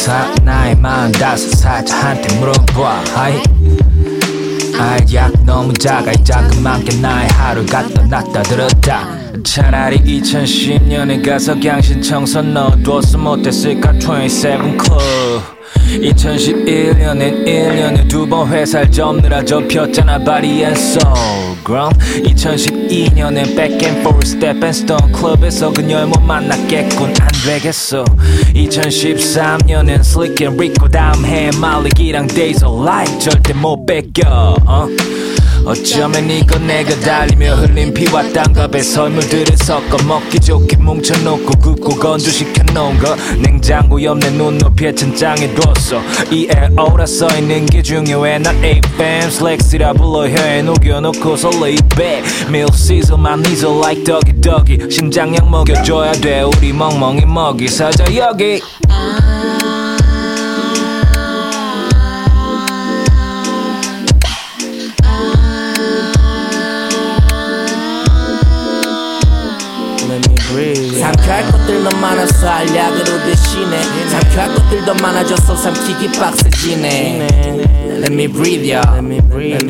사 나이만 다섯 살자 한테 물어봐. 아이 알약 너무 작아. 이 자그만게 나의 하루가 떠났다 들었다. 차라리 2010년에 가서 강신청선 넣어뒀어 못했을까? 27 Club. 2011년엔 1년에 두 번 회사를 접느라 접혔잖아 Soul. 그 럼 2012년엔 Back and Forth Step and Stone 클럽에서 그녀를 못 만났겠군 안 되겠어 2013년엔 Slick and Rico 다음 해에 말리기랑 Days of Life 절대 못 뺏겨 어? 어쩌면 이거 내가 달리며 흘린 피와 땀과 설물들을 섞어 먹기 좋게 뭉쳐놓고 굽고 건조시켜놓은 거. 냉장고 옆내 눈높이에 천장에 뒀어. ELO라 써있는 게 중요해. 난 AFM 슬랙스라 불러 혀에 녹여놓고서 레이백 밀 시즌만 니저 like doggy doggy. 심장약 먹여줘야 돼. 우리 멍멍이 먹이 사자 여기 많아서 알약으로 대신해 삼켜할 것들도 많아져서 삼키기 빡세지네 Let me breathe ya Let me breathe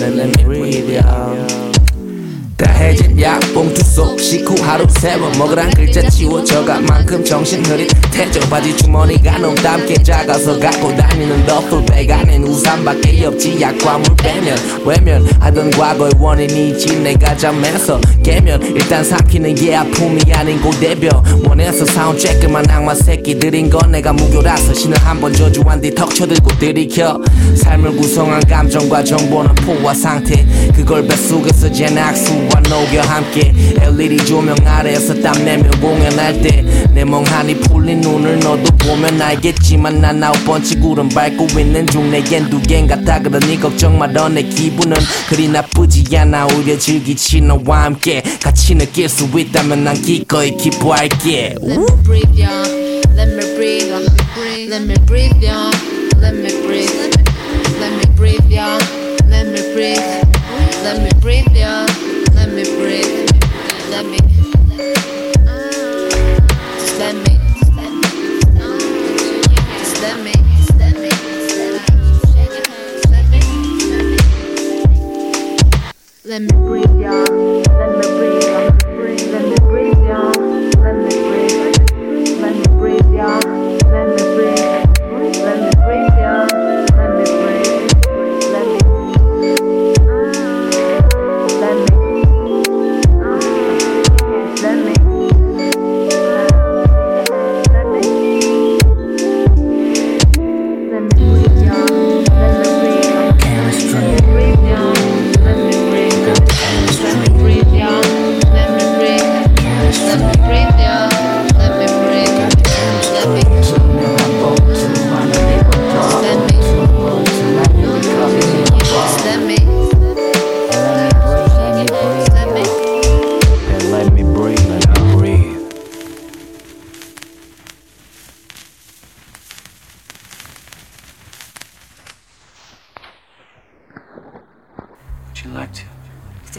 Let me breathe ya 다 해진 약봉투 속 식후 하루 세번 먹으란 글자 지워져가 만큼 정신 흐린 태정 바지 주머니가 농담게 작아서 갖고 다니는 더플백 안엔 우산밖에 없지 약과물 빼면 외면 하던 과거의 원인이지 내가 잠에서 깨면 일단 삼키는 게 아픔이 아닌 고대별 원해서 사온 쬐끄만 악마 새끼들인 건 내가 무교라서 신을 한번 저주한 뒤 턱 쳐들고 들이켜 삶을 구성한 감정과 정보는 포화 상태 그걸 뱃속에서 잰 악수와 녹여 함께 LED 조명 아래에서 땀내며 공연할 때 내 멍하니 풀린 눈을 너도 보면 알겠지만 난 아홉 번째 구름 밟고 있는 중 내겐 두 개인 같아 그러니 걱정 마라 내 기분은 그리 나쁘지 않아 오히려 즐기지 너와 함께 같이 느낄 수 있다면 난 기꺼이 기뻐할게 Let me breathe, y'all. Let me breathe. Let me breathe, y'all. Let me breathe. Let me breathe, y'all. Let me breathe. Let me breathe, y'all. Let me breathe. Let me. Just let me. Just. Let me. Let me breathe, y'all.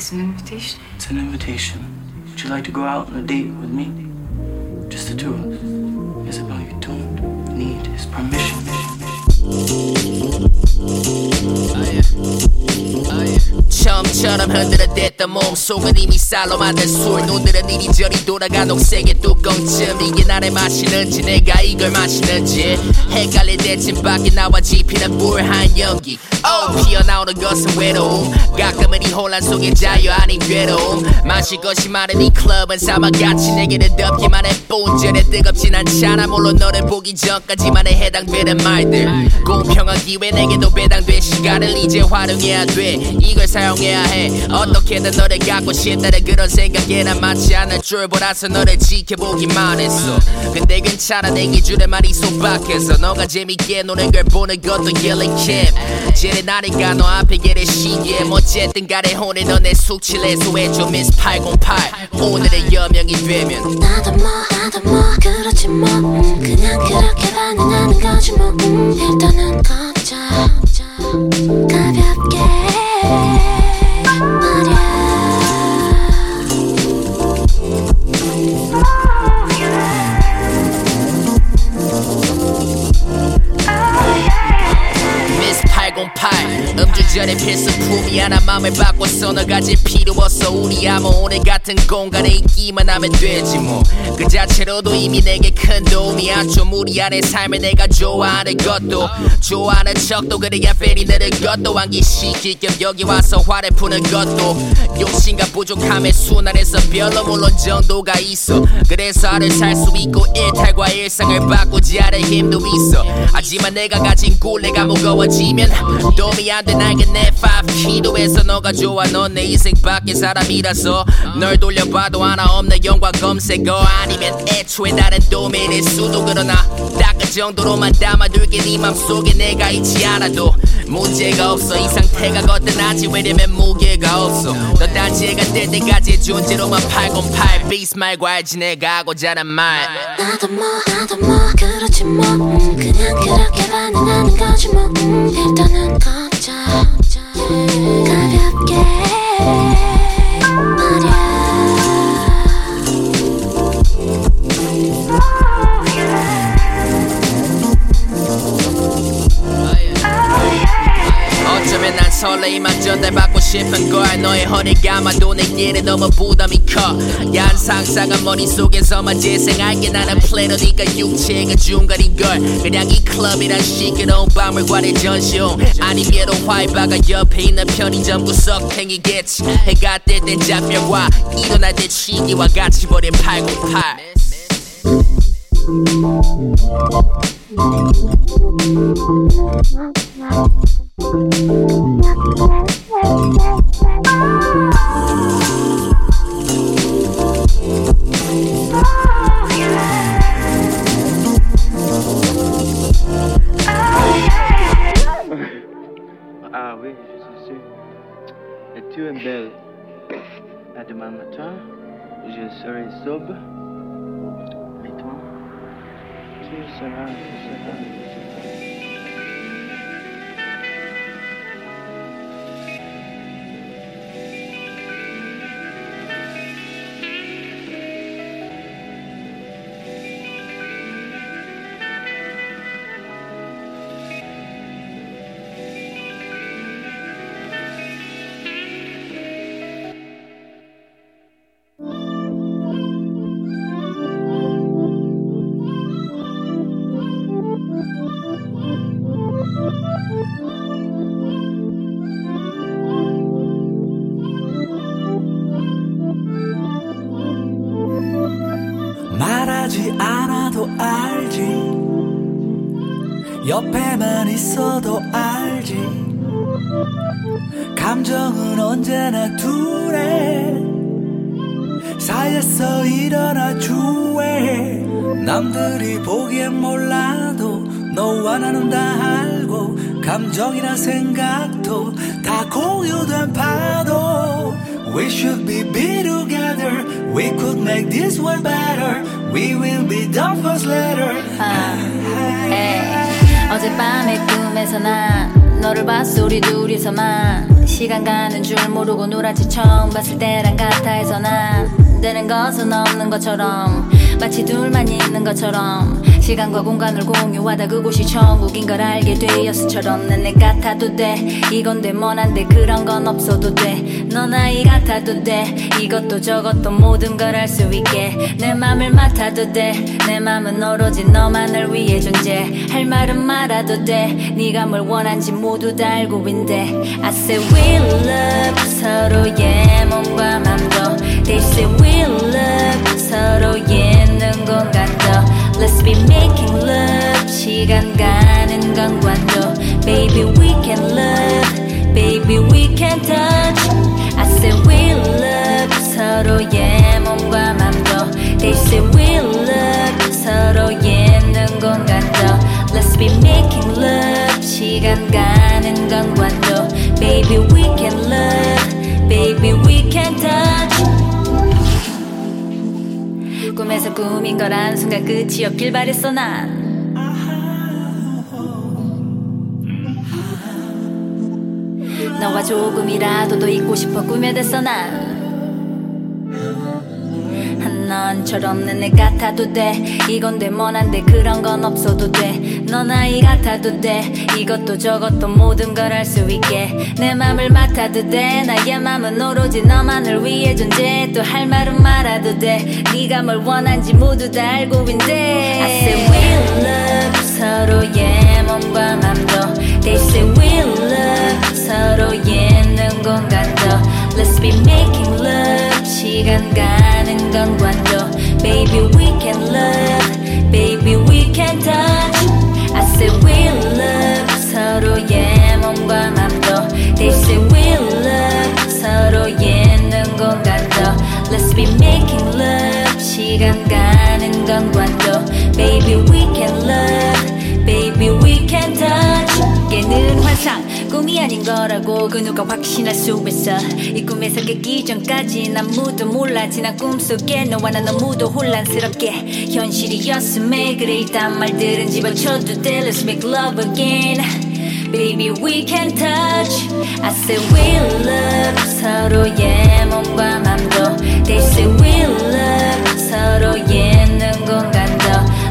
Is this an invitation? It's an invitation. Would you like to go out on a date with me? Just the two of us. Isabel, you don't need his permission. 처음처럼 흔들어댔던 몸속은 이미 쌀로 만든 술 눈들은 이리저리 돌아가 녹색의 뚜껑쯤 이게 나를 마시는지 내가 이걸 마시는지 헷갈릴 때쯤 밖에 나와 지피는 불한 연기 오 피어나오는 것은 외로움. 가끔은 이 혼란 속에 자유 아닌 괴로움. 마실 것이 많은 이 클럽은 사막같이 내게는 덮기만 해 본전에 뜨겁진 않잖아. 물론 너를 보기 전까지만에 해당되는 말들. 공평한 기회 내게도 배당돼 시간을 이제 활용해야 돼. 이걸 사용해야 해. 어떻게든 너를 갖고 싶다는 그런 생각에 난 맞지 않을 줄 몰라서 너를 지켜보기만 했어. 근데 괜찮아. 내 기준에 말이 소박해서 너가 재밌게 노는 걸 보는 것도 힐링 캠 쟤네 나니까 너 앞에 게를 시기에 어쨌든 간에 오늘 너내 숙취를 해소해줘 미스 808 오늘의 여명이 되면 나도 뭐 나도 뭐 그렇지 뭐. 음, 그냥 그렇게 반응하는 거지 뭐. 음, 일단은 전에 필수품이 하나 맘을 바꿨어 너 가질 필요 없어. 우리 아무 오늘 같은 공간에 있기만 하면 되지 뭐. 그 자체로도 이미 내게 큰 도움이야 좀 우리 안의 삶을 내가 좋아하는 것도 좋아하는 척도 그래야 팬이 느는 것도. 환기시킬 겸 여기 와서 화를 푸는 것도. 욕심과 부족함의 순환에서 별로 물론 정도가 있어. 그래서 하루 살수 있고 일탈과 일상을 바꾸지 않을 힘도 있어. 하지만 내가 가진 굴레가 무거워지면 도움이 안 돼 나에게 내 5키로에서 너가 좋아. 넌 내 인생 밖의 사람이라서. 널 돌려봐도 하나 없는 영화 검색어. 아니면 애초에 다른 도메인일 수도 그러나 딱 그 정도로만 담아둘게. 네 맘속에 내가 있지 않아도 문제가 없어. 이 상태가 거뜬하지 왜냐면 무게가 없어. 너 단지가 될 때까지 존재로만 808 베이스 말고 알지 내가 하고자 하는 말. 나도 뭐 나도 뭐 그렇지 뭐. 음, 그냥 그렇게 반응하는 거지 뭐. 음, 일단은 걷자. 가볍게. 말야 설레임만 전달받고 싶은 걸 너의 허리 감아도 내게는 너무 부담이 커. 야한 상상은 머릿속에서만 재생할게 나는 플래너니까 육체가 중간인 걸. 그냥 이 클럽이란 시끄러운 박물관의 전시용. 아니면 화이바가 옆에 있는 편의점 구석탱이겠지 해가 뜰 땐 잡혀와 일어날 때 시기와 같이 버린 808 Ah oui, je suis sûr. Et tu es belle. À demain matin, je serai sobre. Et toi, tu seras, tu seras. 감정이나 생각도 다 공유된 파도. We should be, be together. We could make this world better. We will be the first letter. 에이, 어젯밤에 꿈에서 난 너를 봤어 우리 둘이서만. 시간 가는 줄 모르고 누라지 처음 봤을 때랑 같아 해서 난 되는 것은 없는 것처럼 마치 둘만 있는 것처럼 시간과 공간을 공유하다 그곳이 천국인 걸 알게 되었을처럼 난내 같아도 돼. 이건 데모난데 그런 건 없어도 돼넌 아이 같아도 돼. 이것도 저것도 모든 걸 알 수 있게. 내 맘을 맡아도 돼내 맘은 오로지 너만을 위해 존재 할 말은 말아도 돼. 네가 뭘 원한지 모두 다 알고 있는데. I say we love 서로의 몸과 맘도. They say we love 서로의 있는 공간도 Let's be making love 시간 가는 관관도 Baby we can love Baby we can touch I say we love 서로의 몸과 맘도 They say we love 서로의 있는 공간도 Let's be making love 시간 가는 관관도 Baby we can love Baby we can touch 꿈에서 꿈인 거란 순간 끝이 없길 바랬어 난 너와 조금이라도 더 있고 싶어 꾸며댔어 난 넌 철없는 애 같아도 돼. 이건 데모난데 그런 건 없어도 돼넌 아이 같아도 돼. 이것도 저것도 모든 걸할수 있게. 내 맘을 맡아도 돼. 나의 맘은 오로지 너만을 위해 존재해 또할 말은 말아도 돼. 네가 뭘 원한지 모두 다 알고 있는데. I say we love 서로의 몸과 맘도. They say we love 서로의 있는 공간도. Let's be making love 시간 가 는 건 관도 Baby we can love Baby we can touch I say we love 서로의 몸과 맘도 They say we love 서로의 있는 공간도 Let's be making love 시간 가는 건 관도 Baby we can love Baby we can touch 깨는 환상 꿈이 아닌 거라고 그 누가 확신할 수 있어. 이 꿈에서 깨기 전까지 아무도 몰라. 지난 꿈속에 너와 나 너무도 혼란스럽게 현실이었음에 그래 이딴 말들은 집어쳐도 돼. Let's make love again. Baby we can touch. I say we love. 서로의 몸과 맘도 They say we love. 서로의 있는 공간도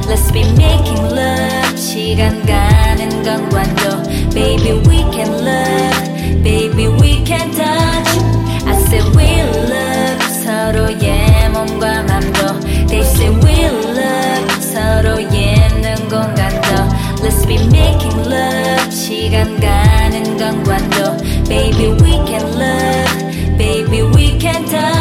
Let's be making love. 시간 가는 건 관도 Baby we can love Baby we can touch I say we love 서로의 몸과 맘도 They say we love 서로의 있는 공간도 Let's be making love 시간 가는 건 관도 Baby we can love Baby we can touch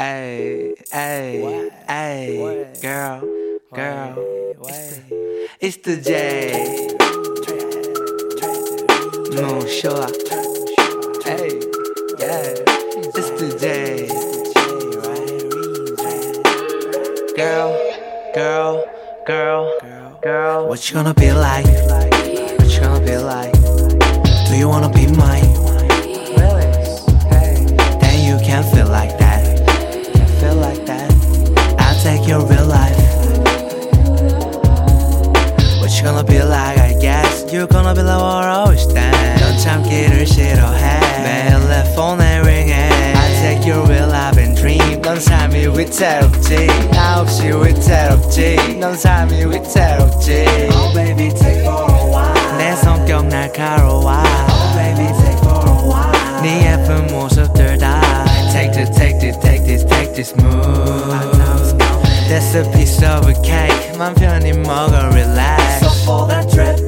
Hey, hey, hey, girl, girl, it's the, it's the J. No, sure. Hey, yeah, it's the J. Girl, girl, girl, girl. What you gonna be like? What you gonna be like? Do you wanna be mine? your real life. What you gonna be like? I guess you're gonna be like what I always stand. 넌 참기를 싫어해. 매일 내 폰에 ring해. I take your real life and dream. 넌 삶이 위태롭지. 나 없이 위태롭지. 넌 삶이 위태롭지. Oh baby take for a while. 내 성격 날카로워. Oh baby take for a while. 네 예쁜 모습들 다. Take this, take this, take this, take this move. That's a piece of a cake. 맘 편히 먹어 relax. So for that trip,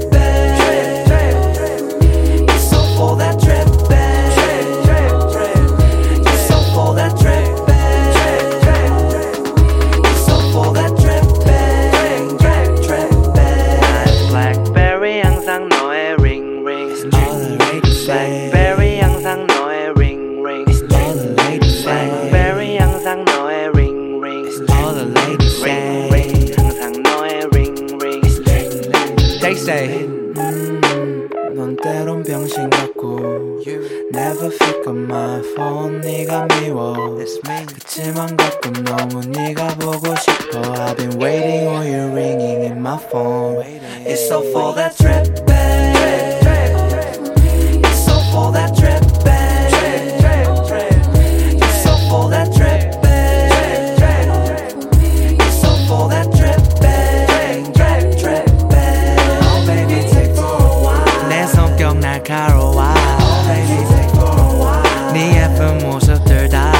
성격 날카로워 baby take for a while 네 예쁜 모습들 다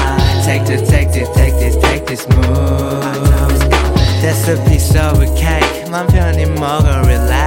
Take this take this take this take this move That's a piece of a cake 맘 편히 먹어 relax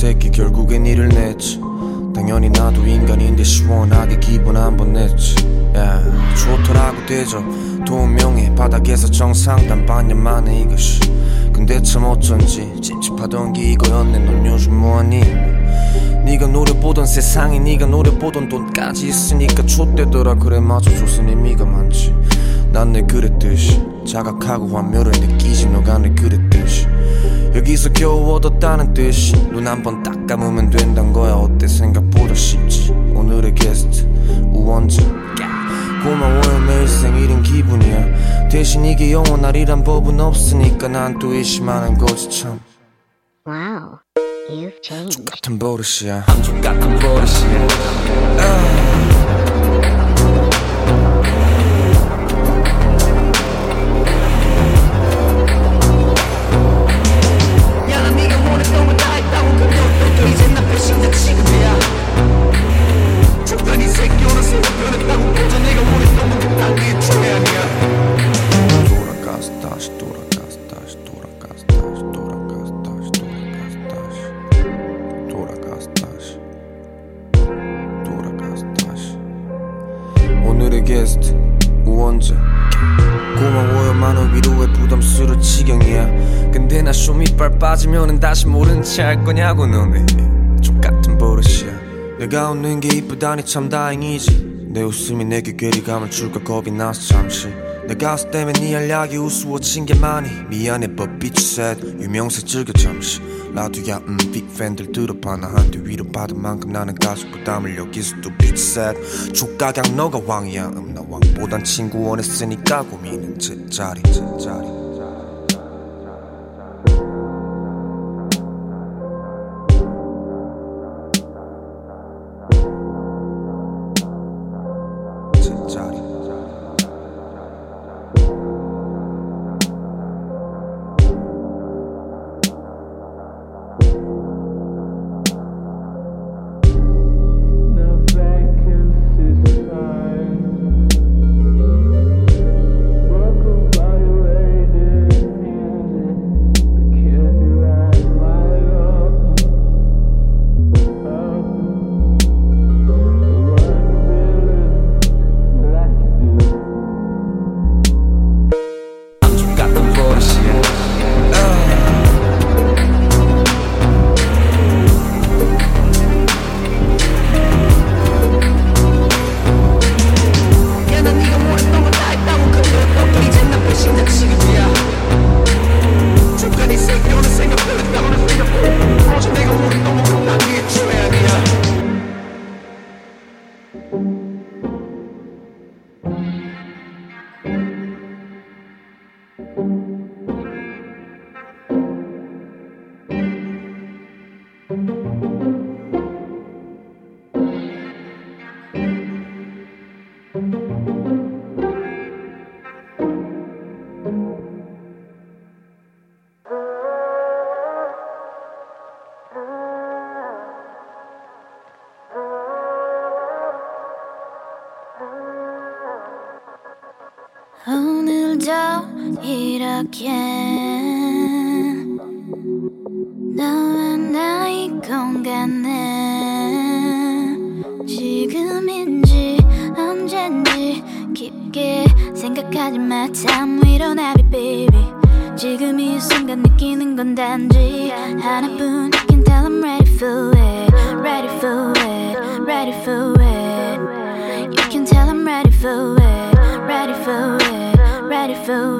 새끼 결국엔 일을 냈지. 당연히 나도 인간인데 시원하게 기분 한번 냈지. 야 좋더라고 대접. 돈 명예 바닥에서 정상단 반년 만에 이것이. 근데 참 어쩐지 찝찝하던 게 이거였네. 넌 요즘 뭐하니? 네가 노려보던 세상에 네가 노려보던 돈까지 있으니까 좆되더라. 그래 맞아. 줬은 의미가 많지. 난내 그랬듯이. 자각하고 환멸을 느끼지. 너가 내 그랬듯이 여기서 겨우 얻었다는 뜻이 눈 한 번 딱 감으면 된단 거야. 어때? 생각보다 쉽지. 오늘의 게스트 우원재. 고마워요 매일 생일인 기분이야. 대신 이게 영원하리란 법은 없으니까 난 또 의심하는 거지 참. Wow, you've changed. 같은 버릇이야. 한쪽 같은 버릇이야. 야 채할 거냐고 너네 족같은 버릇이야. 내가 웃는 게 이쁘다니 참 다행이지. 내 웃음이 내게 괴리감을 줄까 겁이 나서 잠시. 내 가수 때문에 네 알약이 우스워진 게 많이. 미안해 but bitch sad 유명세 즐겨 잠시. 라두야 음 빅팬들 들어봐. 나한테 위로받은 만큼 나는 가수 부담을 여기서 또 bitch sad 족가강 너가 왕이야. 음나 왕보단 친구 원했으니까 고민은 제자리 제자리 fell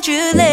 距离。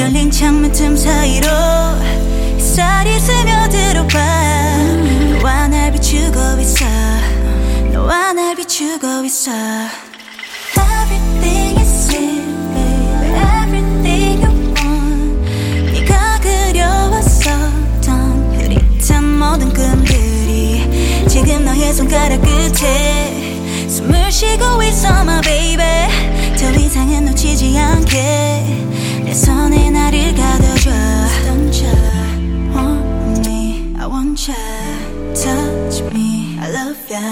열린 창문 틈 사이로 햇살이 스며들어봐. 너와 날 비추고 있어. 너와 날 비추고 있어. Everything is it baby Everything you want. 네가 그려왔었던 흐릿한 모든 꿈들이 지금 너의 손가락 끝에. 숨을 쉬고 있어 my baby. 더 이상은 놓치지 않게. 내 손에 나를 가둬줘 Don't you want me I want you Touch me I love you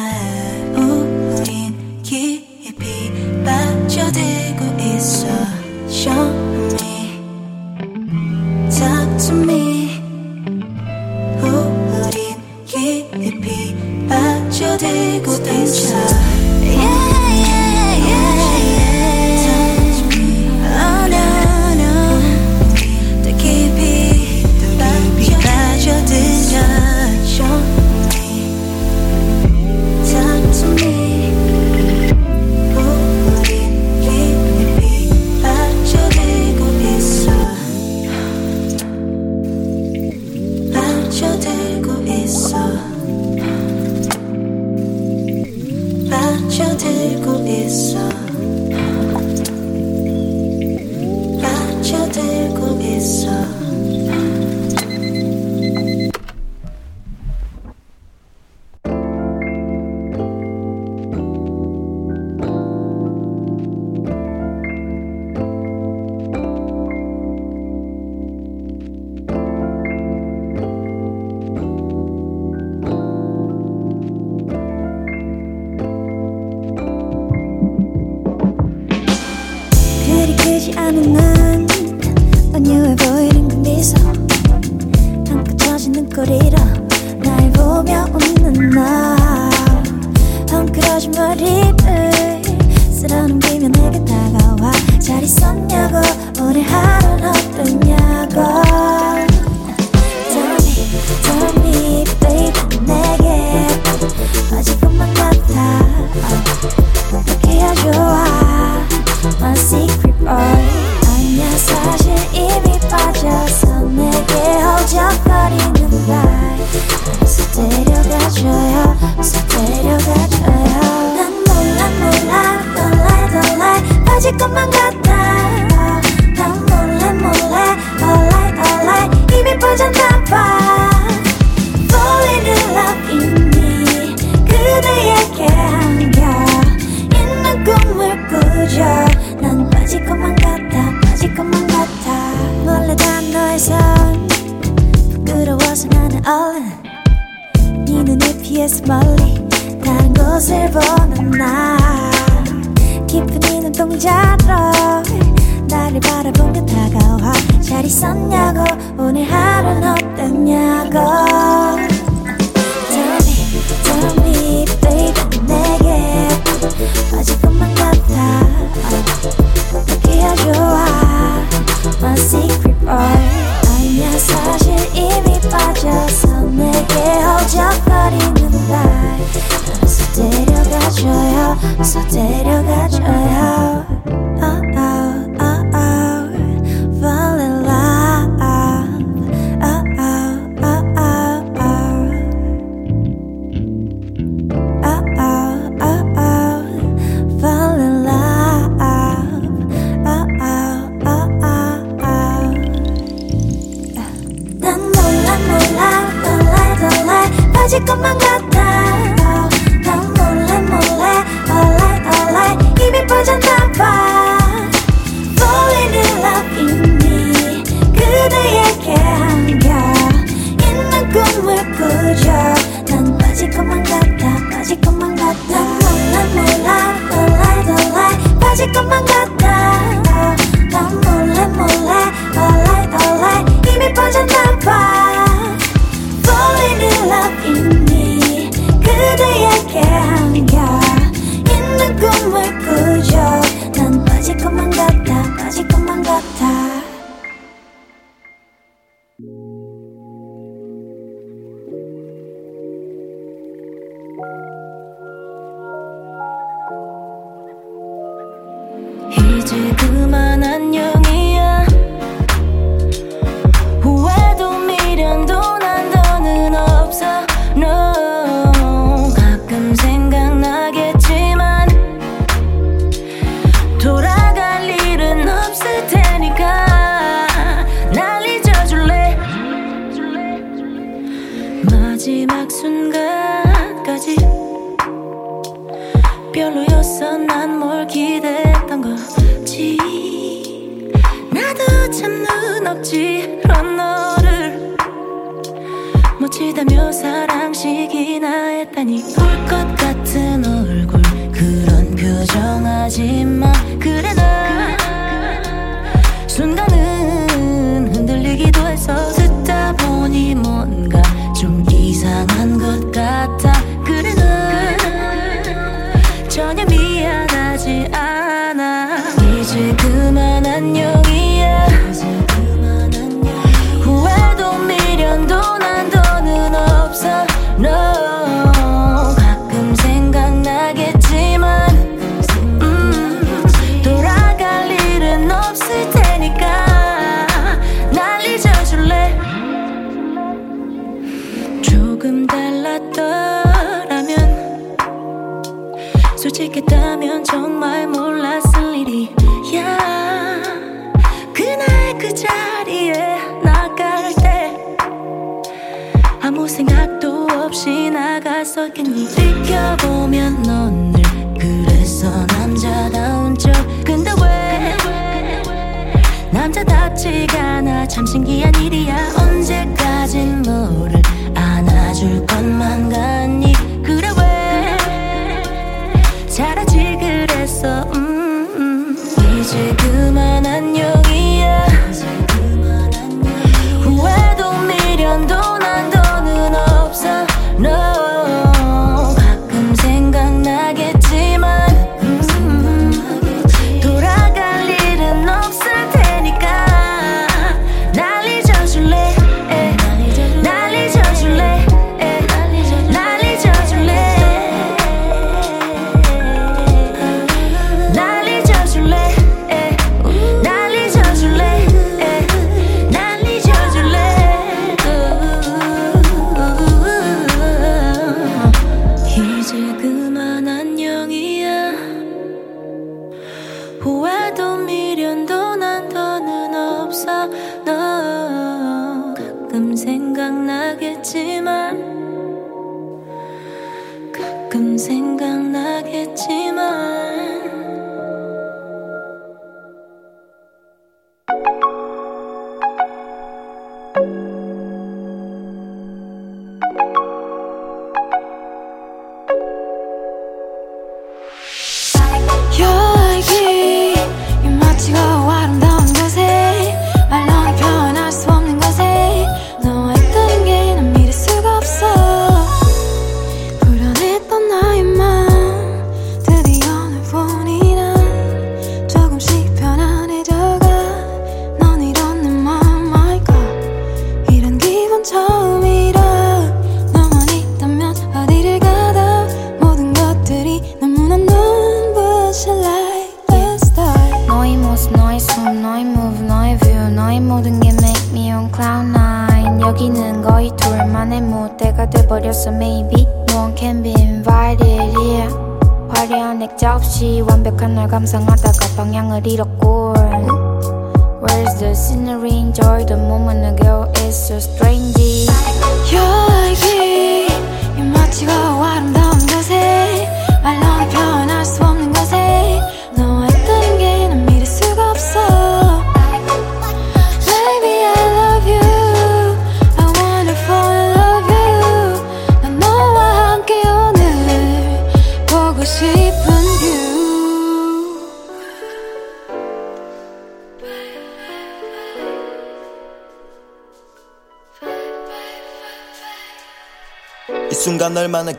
우린 깊이 빠져들고 있어 Show 그랬겠다면 정말 몰랐을 일이야 그날 그 자리에 나갈 때 아무 생각도 없이 나갔었겠니? 비켜보면 넌 늘 그래서 남자다운 척. 근데 왜? 남자답지가 않아 참 신기한 일이야. 언제까진 너를 안아줄 것만 같니? 그래서 음, 음. 이제 그만 안녕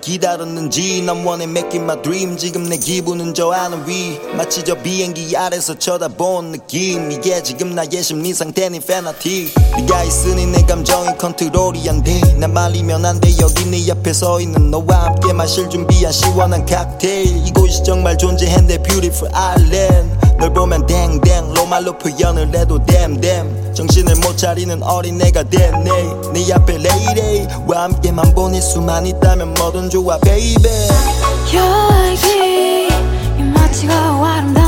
기다렸는지 난 원해 making my dream. 지금 내 기분은 저 하늘 위. 마치 저 비행기 아래서 쳐다본 느낌. 이게 지금 나의 심리 상태니 페나티 네가 있으니 내 감정이 컨트롤이 안돼나 말이면 안 돼. 여기 네 옆에 서 있는 너와 함께 마실 준비한 시원한 칵테일. 이곳이 정말 존재한데 beautiful island. 널 보면 댕댕. 로말로 표현을 해도 댐댐 정신을 못 차리는 어린애가 됐네. 네 앞에 레이레이와 함께만 보낼 수만 있다면 뭐든 좋아 베이베 여기 이 마치고 아름다.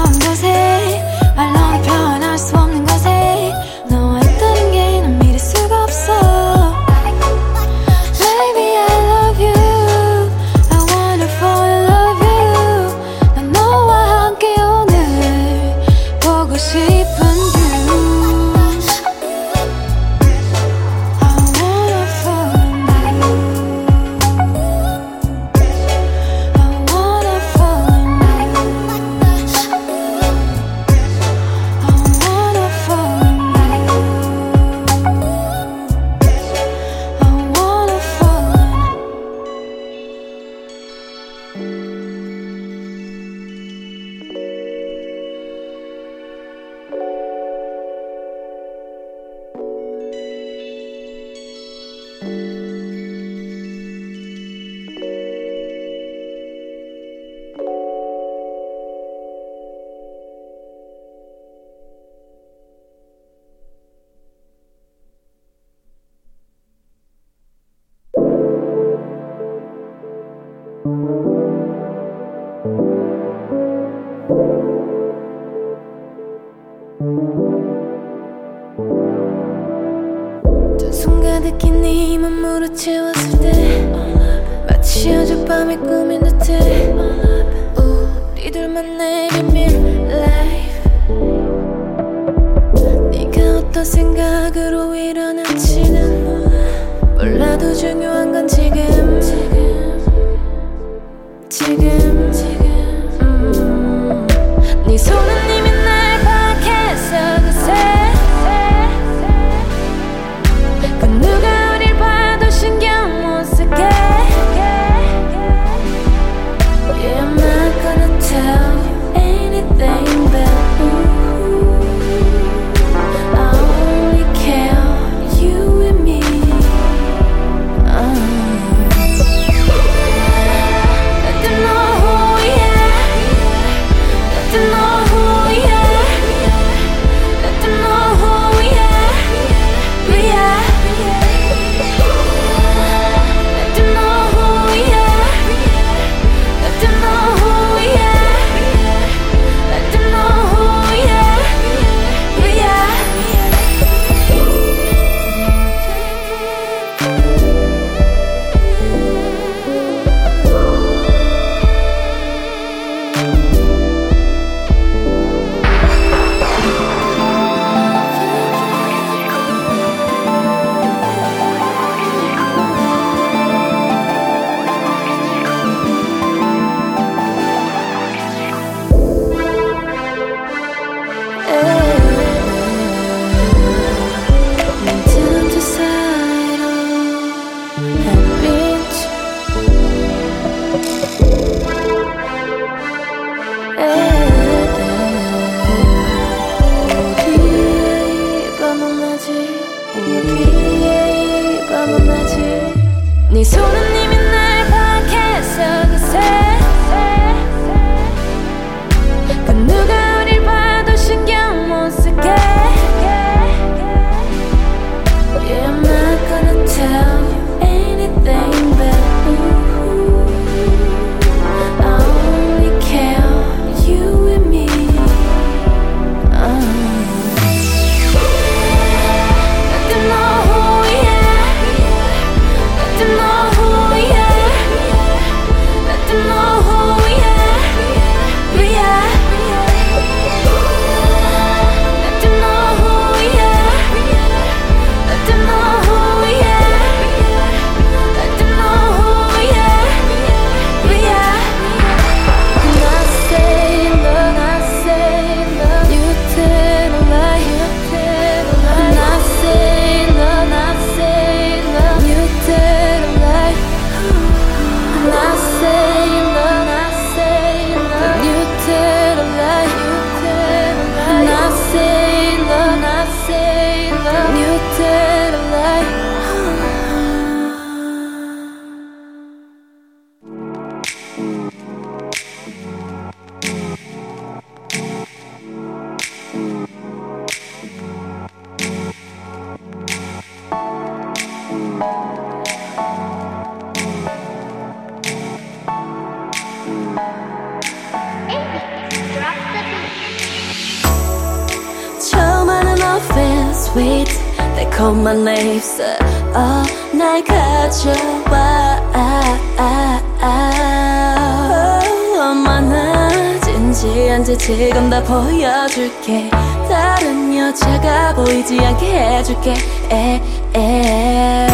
보여줄게. 다른 여자가 보이지 않게 해줄게. 에, 에.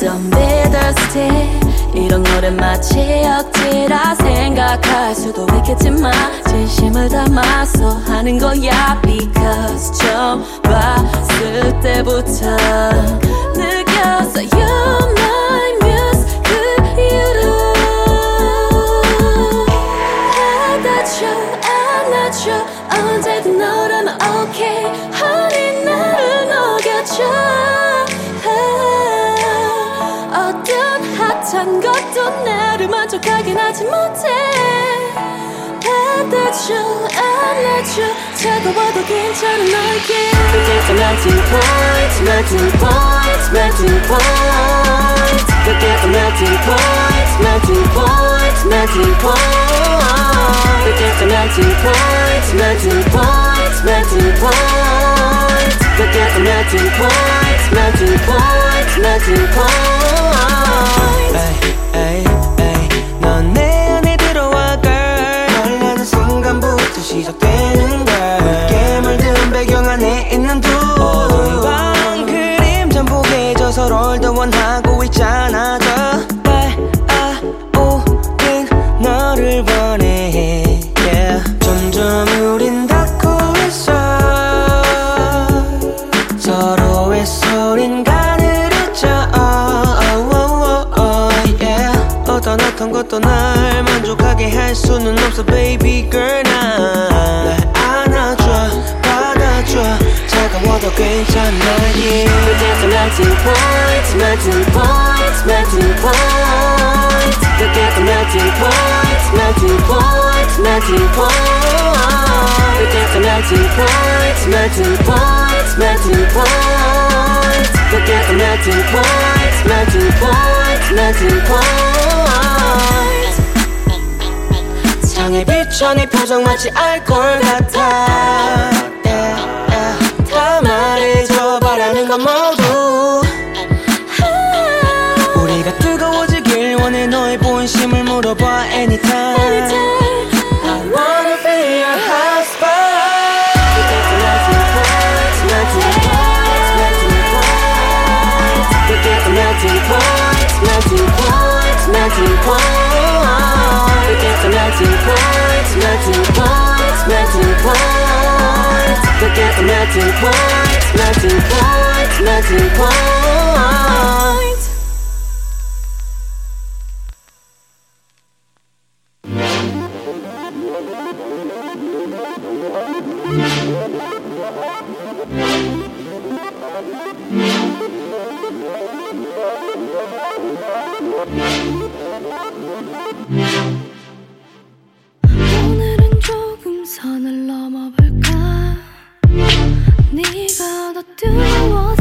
Don't be thirsty. 이런 노래 마치 억지라 생각할 수도 있겠지만 진심을 담아서 하는 거야. Because 처음 봤을 때부터 느꼈어 You're my 안아줘 언제든 너라면 okay Honey 나를 녹여줘. 어떤 핫한 것도 나를 만족하긴 하지 못해 받아줘 안아줘 차가워도 괜찮은 너에게 Forget the melting point melting point melting point Forget the melting point melting point melting point Forget the melting point melting point melting point Forget the melting point melting point melting point 없어 baby girl 날 안아줘 받아줘 차가워도 괜찮아 yeah. Forget the melting point melting point melting point Forget the melting point melting point melting point Forget the melting point melting point melting point Forget the melting point melting point melting point 창에 비춰 네 표정 마치 알콜 같아 yeah, yeah. 다 말해줘 바라는 건 모두 우리가 뜨거워지길 원해 너의 본심을 물어봐 anytime melting point melting point melting point 네가 더뜨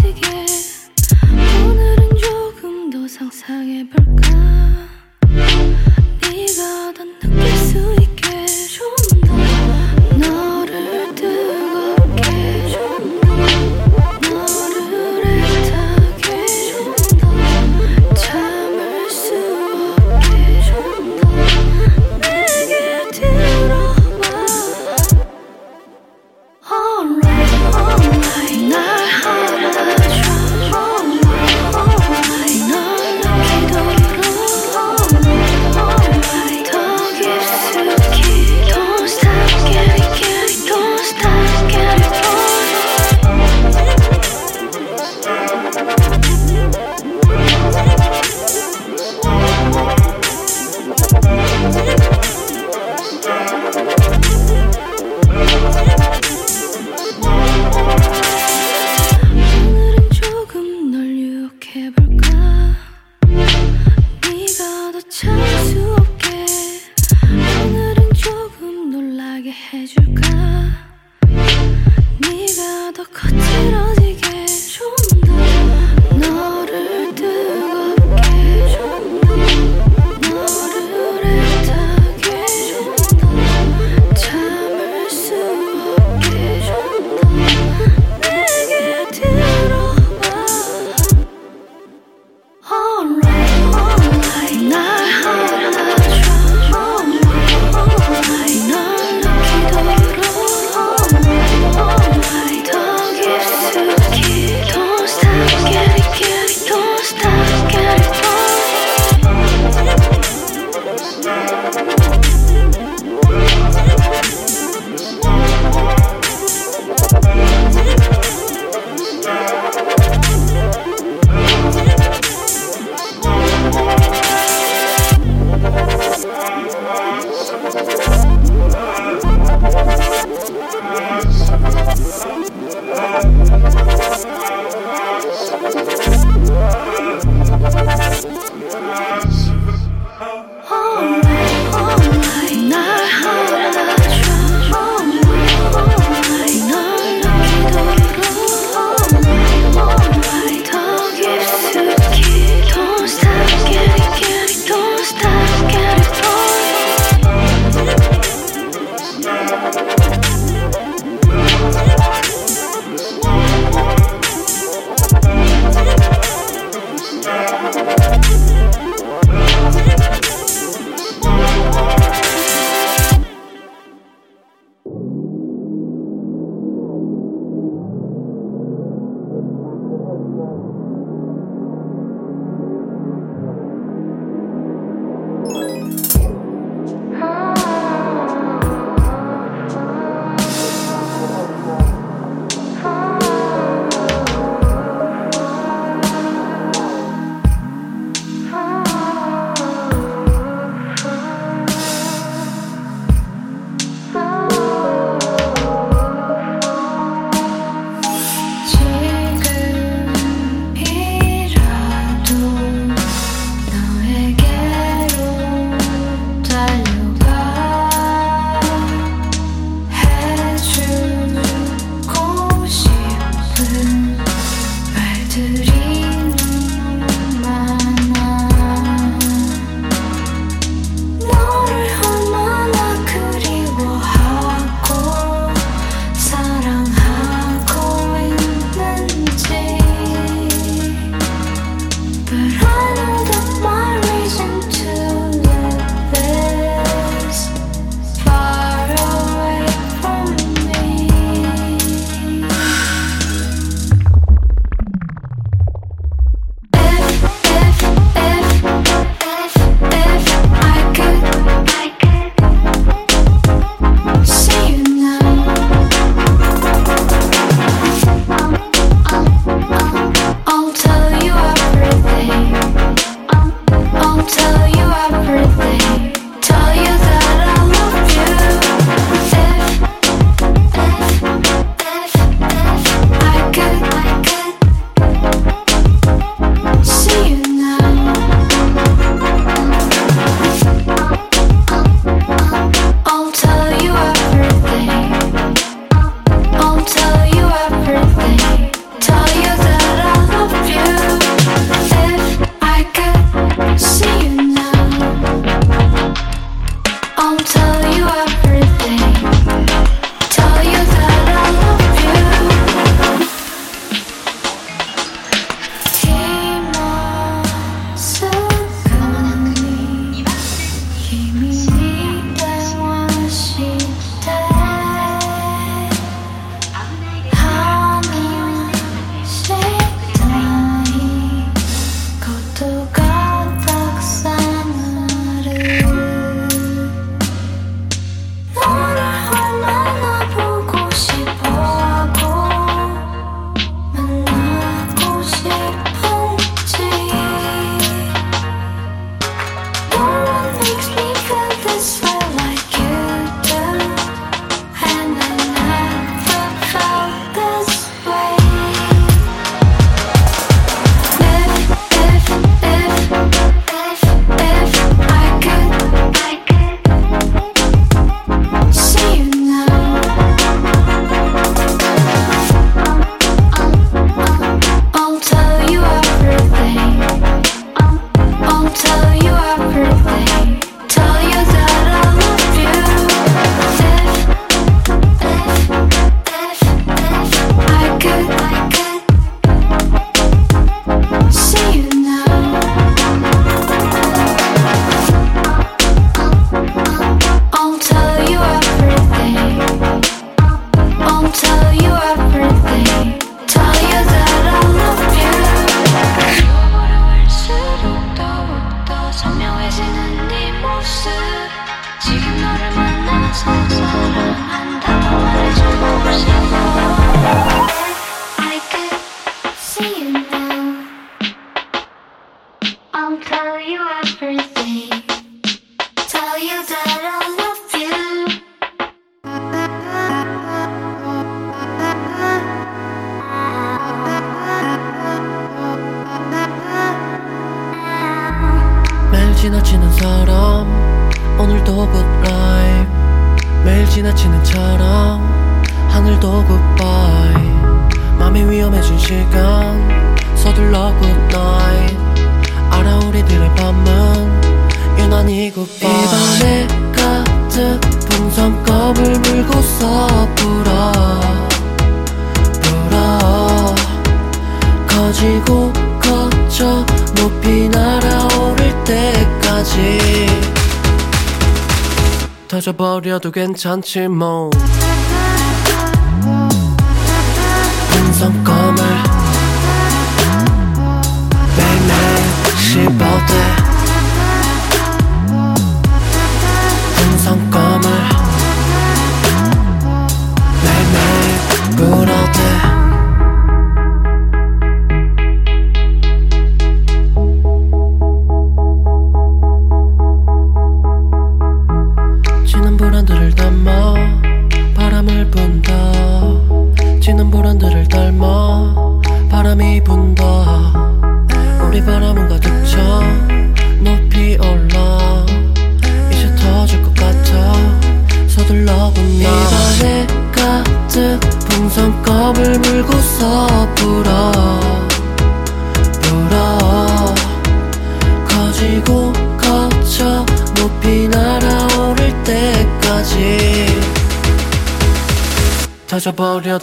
괜찮지 뭐.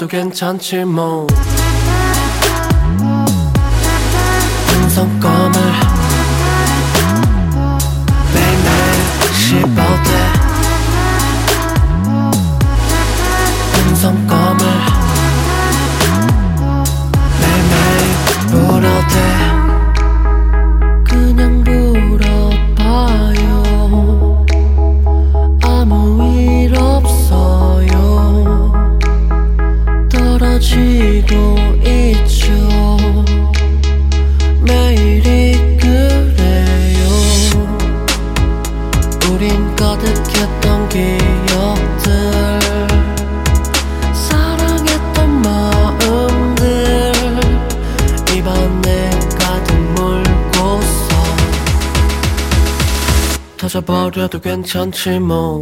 나도 괜찮지 뭐 괜찮지 뭐.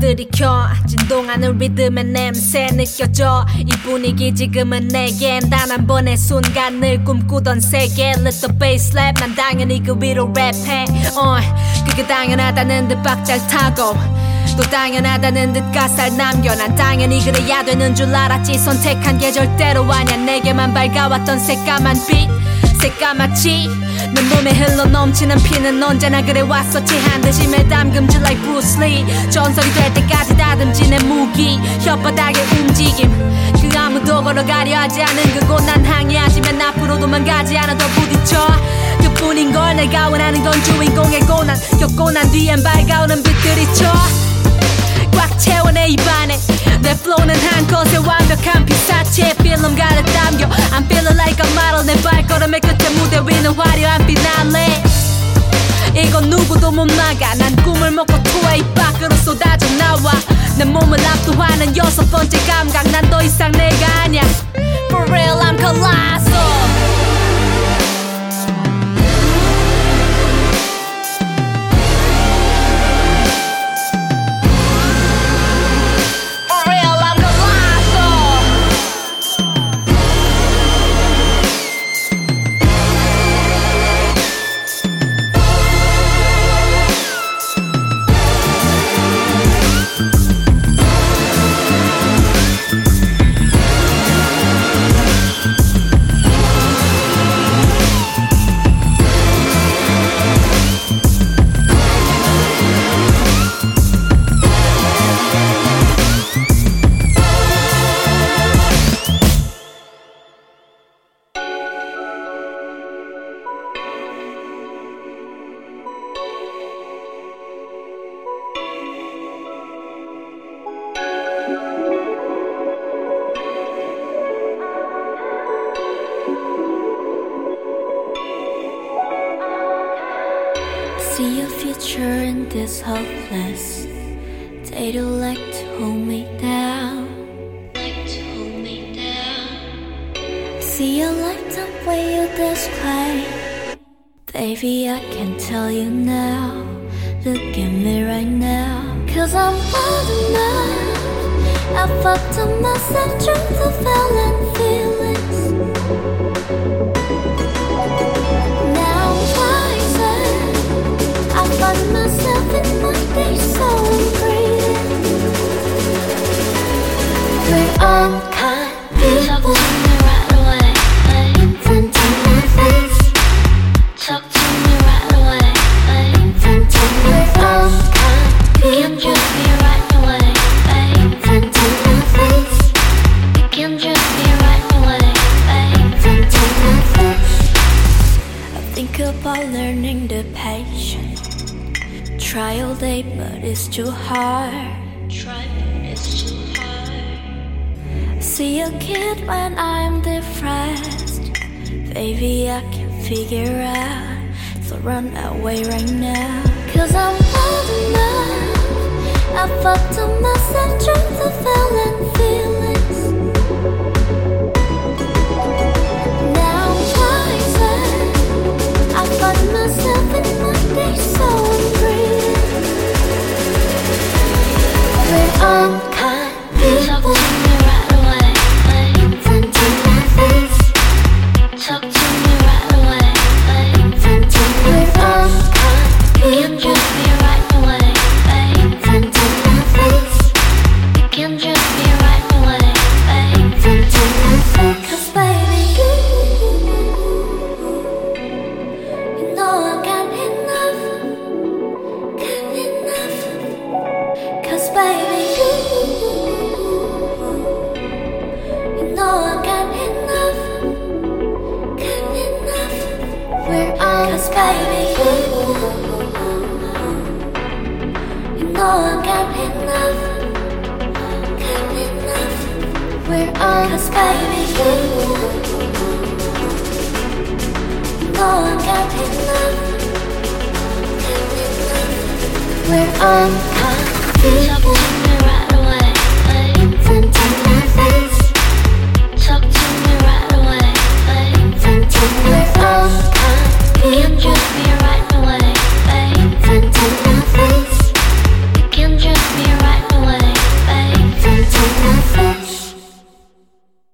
들이켜 진동하는 리듬의 냄새 느껴져. 이 분위기 지금은 내겐 단 한 번의 순간을 꿈꾸던 세계. Little bass rap 난 당연히 그 위로 랩해. uh, 그게 당연하다는 듯 박자를 타고 또 당연하다는 듯 가사를 남겨. 난 당연히 그래야 되는 줄 알았지. 선택한 게 절대로 아냐 내게만 밝아왔던 새까만 빛 새까맣지 내 몸에 흘러 넘치는 피는 언제나 그래 왔었지 한 듯이 매 담금질 like Bruce Lee. 전설이 될 때까지 다듬지 내 무기. 혓바닥의 움직임. 그 아무도 걸어가려 하지 않은 그곳. 난 항해하지만 앞으로도만 가지 않아도 부딪혀. 그뿐인 걸 내가 원하는 건 주인공의 고난. 겪고 난 뒤엔 밝아오는 빛들이 쳐꽉 채워 내 입안에 내 flow는 한 컷에 완벽한 피사체 필름 가득 담겨. I'm feeling like a model. 내 발걸음의 끝에 무대 위는 화려한 피날레. 이건 누구도 못 막아. 난 꿈을 먹고 투어 입 밖으로 쏟아져 나와. 내 몸을 압도하는 여섯 번째 감각. 난 더 이상 내가 아냐 For real I'm colossal all day, but it's too hard. Try, but it's too hard. See a kid when I'm depressed. Baby, I can figure out. So run away right now. Cause I'm old enough. I fucked up myself through the violent feelings. Now I'm wiser. I find myself in my day, so I'm breathing. We're uncontrollable.